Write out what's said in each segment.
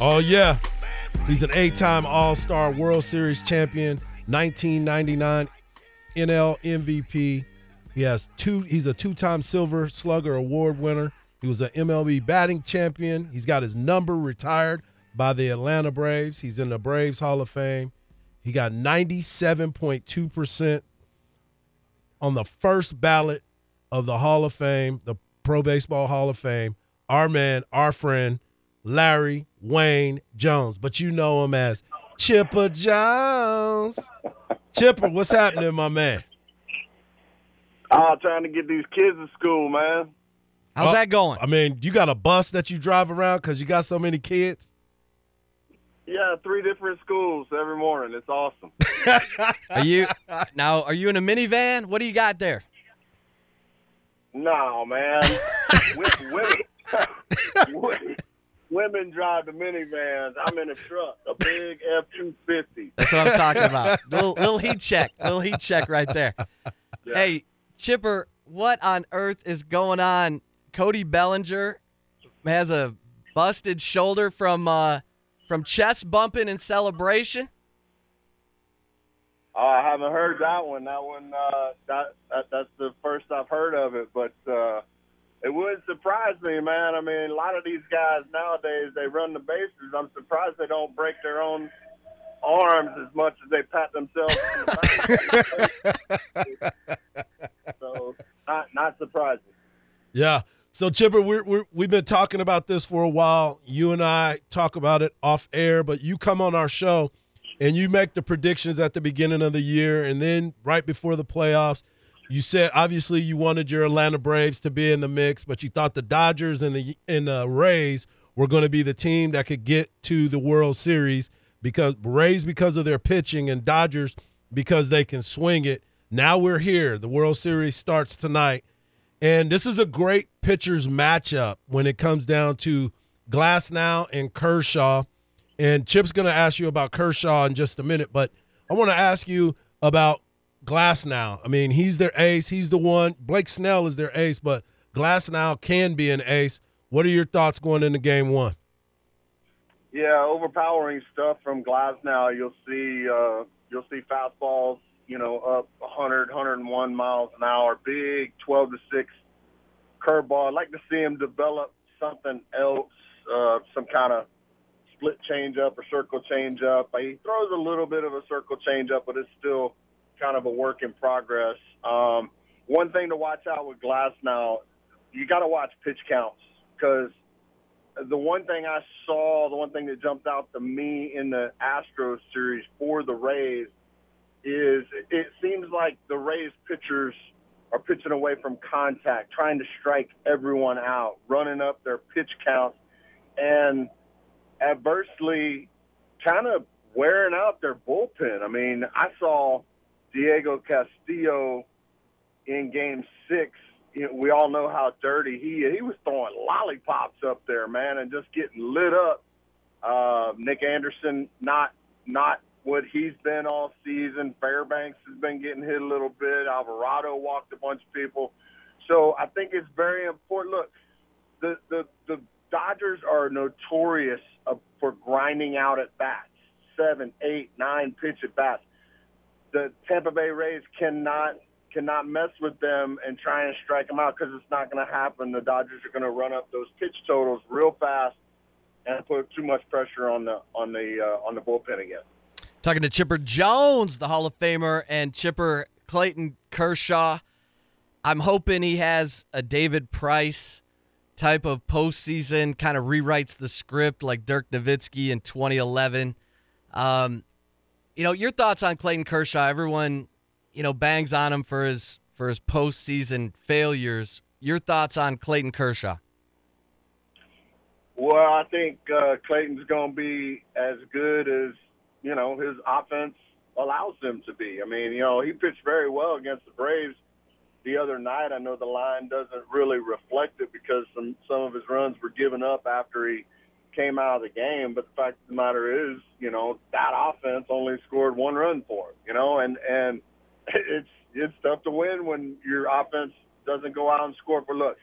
Oh yeah, he's an eight-time All-Star World Series champion, 1999 NL MVP. He has two. He's a two-time Silver Slugger Award winner. He was an MLB batting champion. He's got his number retired by the Atlanta Braves. He's in the Braves Hall of Fame. He got 97.2% on the first ballot of the Hall of Fame, the Pro Baseball Hall of Fame. Our man, our friend, Larry Wayne Jones, but you know him as Chipper Jones. Chipper, what's happening, my man? Ah, trying to get these kids to school, man. How's Oh, that going? I mean, you got a bus that you drive around because you got so many kids. Yeah, three different schools every morning. It's awesome. Are you now? Are you in a minivan? What do you got there? no, man. Wo- women, women, drive the minivans. I'm in a truck, a big F two fifty. That's what I'm talking about. little, little heat check. Little heat check right there. Hey, Chipper, what on earth is going on? Cody Bellinger has a busted shoulder from uh, from chest bumping in celebration. Oh, I haven't heard that one. That one, uh, that, that that's the first I've heard of it. But uh, it wouldn't surprise me, man. I mean, a lot of these guys nowadays they run the bases. I'm surprised they don't break their own arms as much as they pat themselves. on the back. so, not not surprising. Yeah. So Chipper, we're, we're we've been talking about this for a while. You and I talk about it off air, but you come on our show and you make the predictions at the beginning of the year, and then right before the playoffs, you said obviously you wanted your Atlanta Braves to be in the mix, but you thought the Dodgers and the and the Rays were going to be the team that could get to the World Series because Rays because of their pitching and Dodgers because they can swing it. Now we're here. The World Series starts tonight. And this is a great pitchers matchup when it comes down to Glasnow and Kershaw. And Chip's going to ask you about Kershaw in just a minute, but I want to ask you about Glasnow. I mean, he's their ace. He's the one. Blake Snell is their ace, but Glasnow can be an ace. What are your thoughts going into game one? Yeah, overpowering stuff from Glasnow. You'll see uh, you'll see fastballs, you know, up 100, 101 miles an hour, big 12 to six curveball. I'd like to see him develop something else, uh, some kind of split changeup or circle changeup. He throws a little bit of a circle changeup, but it's still kind of a work in progress. Um, one thing to watch out with Glass now, you got to watch pitch counts because the one thing I saw, the one thing that jumped out to me in the Astros series for the Rays is it seems like the Rays pitchers are pitching away from contact, trying to strike everyone out, running up their pitch counts, and adversely kind of wearing out their bullpen. I mean, I saw Diego Castillo in game six. You know, we all know how dirty he is. He was throwing lollipops up there, man, and just getting lit up. Uh, Nick Anderson, not not what he's been all season. Fairbanks has been getting hit a little bit. Alvarado walked a bunch of people. So I think it's very important. Look, the the the Dodgers are notorious uh, for grinding out at bats, seven, eight, nine pitch at bats. The Tampa Bay Rays cannot cannot mess with them and try and strike them out because it's not going to happen. The Dodgers are going to run up those pitch totals real fast and put too much pressure on the on the uh, on the bullpen again. Talking to Chipper Jones, the Hall of Famer, and Chipper Clayton Kershaw. I'm hoping he has a David Price type of postseason, kind of rewrites the script like Dirk Nowitzki in 2011. Um, you know, your thoughts on Clayton Kershaw? Everyone, you know, bangs on him for his for his postseason failures. Your thoughts on Clayton Kershaw? Well, I think uh, Clayton's going to be as good as you know his offense allows him to be. I mean, you know, he pitched very well against the Braves the other night. I know the line doesn't really reflect it because some some of his runs were given up after he came out of the game. But the fact of the matter is, you know, that offense only scored one run for him. You know, and and it's it's tough to win when your offense doesn't go out and score. But look,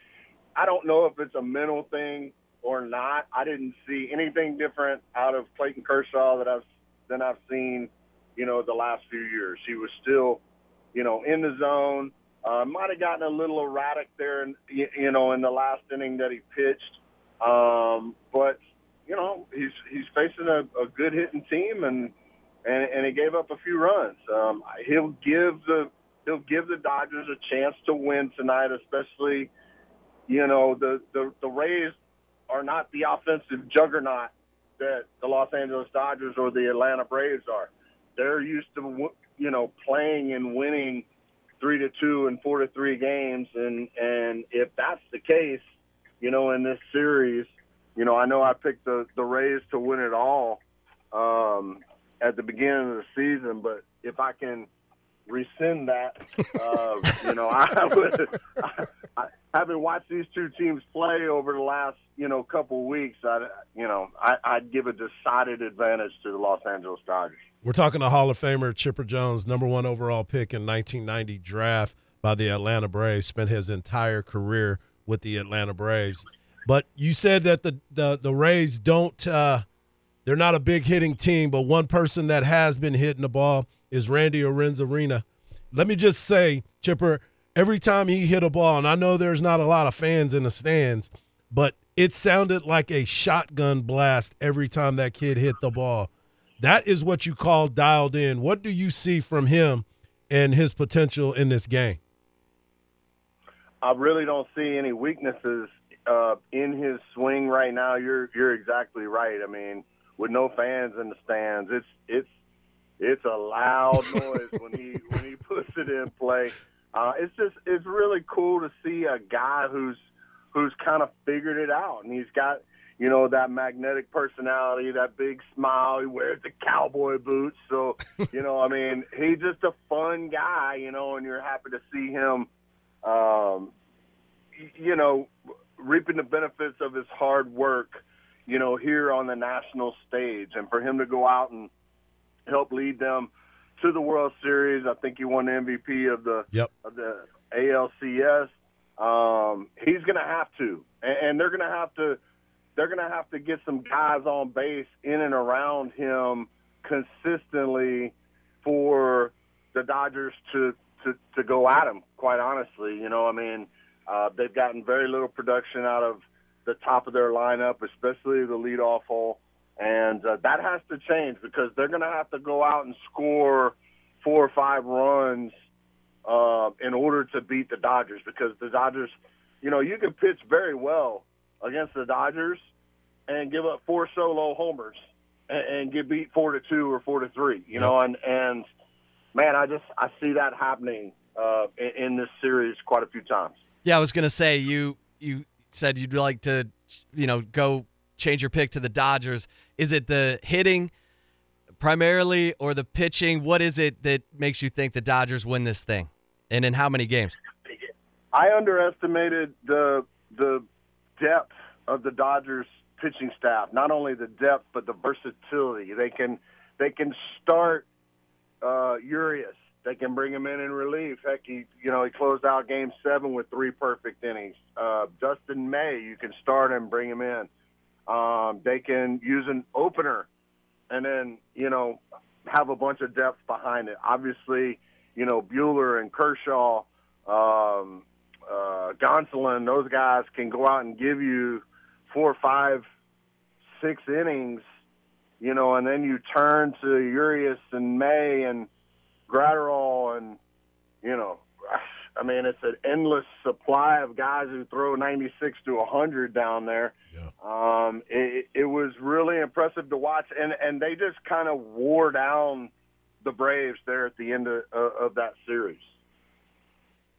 I don't know if it's a mental thing or not. I didn't see anything different out of Clayton Kershaw that I've than I've seen, you know, the last few years. He was still, you know, in the zone. Uh, might have gotten a little erratic there, in, you know, in the last inning that he pitched. Um, but you know, he's he's facing a, a good hitting team, and and and he gave up a few runs. Um, he'll give the he'll give the Dodgers a chance to win tonight, especially, you know, the the the Rays are not the offensive juggernaut that the Los Angeles Dodgers or the Atlanta Braves are. They're used to you know playing and winning three to two and four to three games, and and if that's the case, you know, in this series, you know, I know I picked the the Rays to win it all um, at the beginning of the season, but if I can rescind that, uh, you know, I would. I, I, having watched these two teams play over the last you know couple weeks, I you know I, I'd give a decided advantage to the Los Angeles Dodgers. We're talking to Hall of Famer Chipper Jones, number one overall pick in 1990 draft by the Atlanta Braves. Spent his entire career with the Atlanta Braves. But you said that the the, the Rays don't uh, they're not a big hitting team, but one person that has been hitting the ball is Randy Arozarena. Let me just say, Chipper, every time he hit a ball, and I know there's not a lot of fans in the stands, but it sounded like a shotgun blast every time that kid hit the ball. That is what you call dialed in. What do you see from him and his potential in this game? I really don't see any weaknesses uh, in his swing right now. You're you're exactly right. I mean, with no fans in the stands, it's it's it's a loud noise when he when he puts it in play. Uh, it's just it's really cool to see a guy who's who's kind of figured it out, and he's got you know that magnetic personality, that big smile. He wears the cowboy boots, so you know, I mean, he's just a fun guy, you know, and you're happy to see him. Um, you know, reaping the benefits of his hard work, you know, here on the national stage, and for him to go out and help lead them to the World Series. I think he won the MVP of the yep. of the ALCS. Um, he's going to have to, and, and they're going to have to. They're going to have to get some guys on base in and around him consistently for the Dodgers to to to go at him. Quite honestly, you know, I mean, uh, they've gotten very little production out of the top of their lineup, especially the leadoff hole. And uh, that has to change because they're going to have to go out and score four or five runs uh, in order to beat the Dodgers because the Dodgers, you know, you can pitch very well against the Dodgers and give up four solo homers and, and get beat four to two or four to three, you know, and, and man, I just, I see that happening uh, in, in this series quite a few times. Yeah, I was gonna say you you said you'd like to, you know, go change your pick to the Dodgers. Is it the hitting primarily or the pitching? What is it that makes you think the Dodgers win this thing? And in how many games? I underestimated the the depth of the Dodgers pitching staff. Not only the depth, but the versatility. They can they can start uh, Urias they can bring him in in relief. Heck, he you know he closed out Game Seven with three perfect innings. Uh, Dustin May, you can start him, bring him in. Um, they can use an opener, and then you know have a bunch of depth behind it. Obviously, you know Buehler and Kershaw, um, uh, Gonsolin, those guys can go out and give you four, five, six innings. You know, and then you turn to Urias and May and Graterol and you know, I mean, it's an endless supply of guys who throw 96 to 100 down there. Yeah. Um, it, it was really impressive to watch, and and they just kind of wore down the Braves there at the end of, uh, of that series.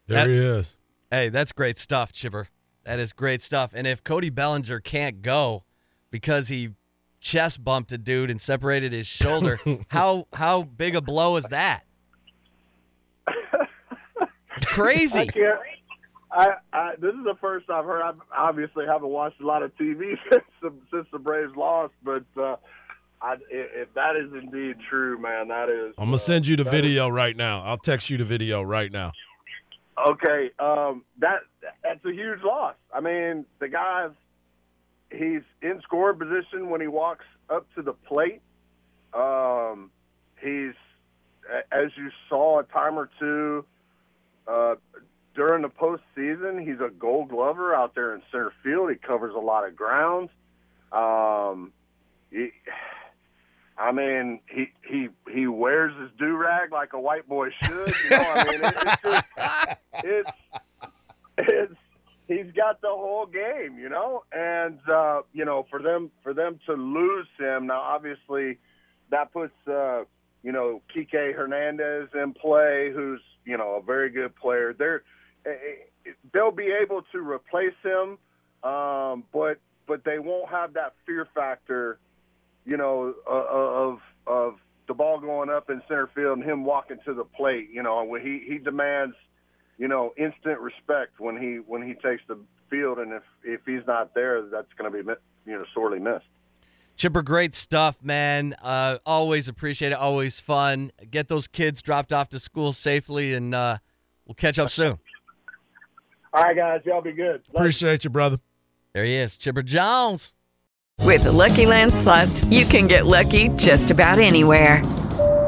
There That- he is. Hey, that's great stuff, Chipper. That is great stuff. And if Cody Bellinger can't go, because he chest bumped a dude and separated his shoulder. how how big a blow is that? It's I crazy. can't. I, I this is the first I've heard. I obviously haven't watched a lot of TV since the, since the Braves lost, but uh, I, if if that is indeed true, man, that is. I'm gonna send you the video right now. I'll text you the video right now. Okay, um, that that's a huge loss. I mean, the guy's he's in scoring position when he walks up to the plate. Um, he's as you saw a time or two uh, during the postseason. He's a Gold Glover out there in center field. He covers a lot of ground. Um, he, I mean, he he he wears his do rag like a white boy should. You know, I mean, it, it's just it's it's he's got the whole game, you know, and uh, you know for them for them to lose him now, obviously that puts uh, you know Kike Hernandez in play, who's you know a very good player. They're eh, they'll be able to replace him, um, but but they won't have that fear factor, you know, of of the ball going up in center field and him walking to the plate. You know, when he he demands you know, instant respect when he when he takes the field, and if if he's not there, that's going to be you know sorely missed. Chipper, great stuff, man. Uh, always appreciate it. Always fun. Get those kids dropped off to school safely, and uh, we'll catch up soon. All right, guys, y'all be good. Appreciate you, brother. There he is, Chipper Jones. With the Lucky Land slots, you can get lucky just about anywhere.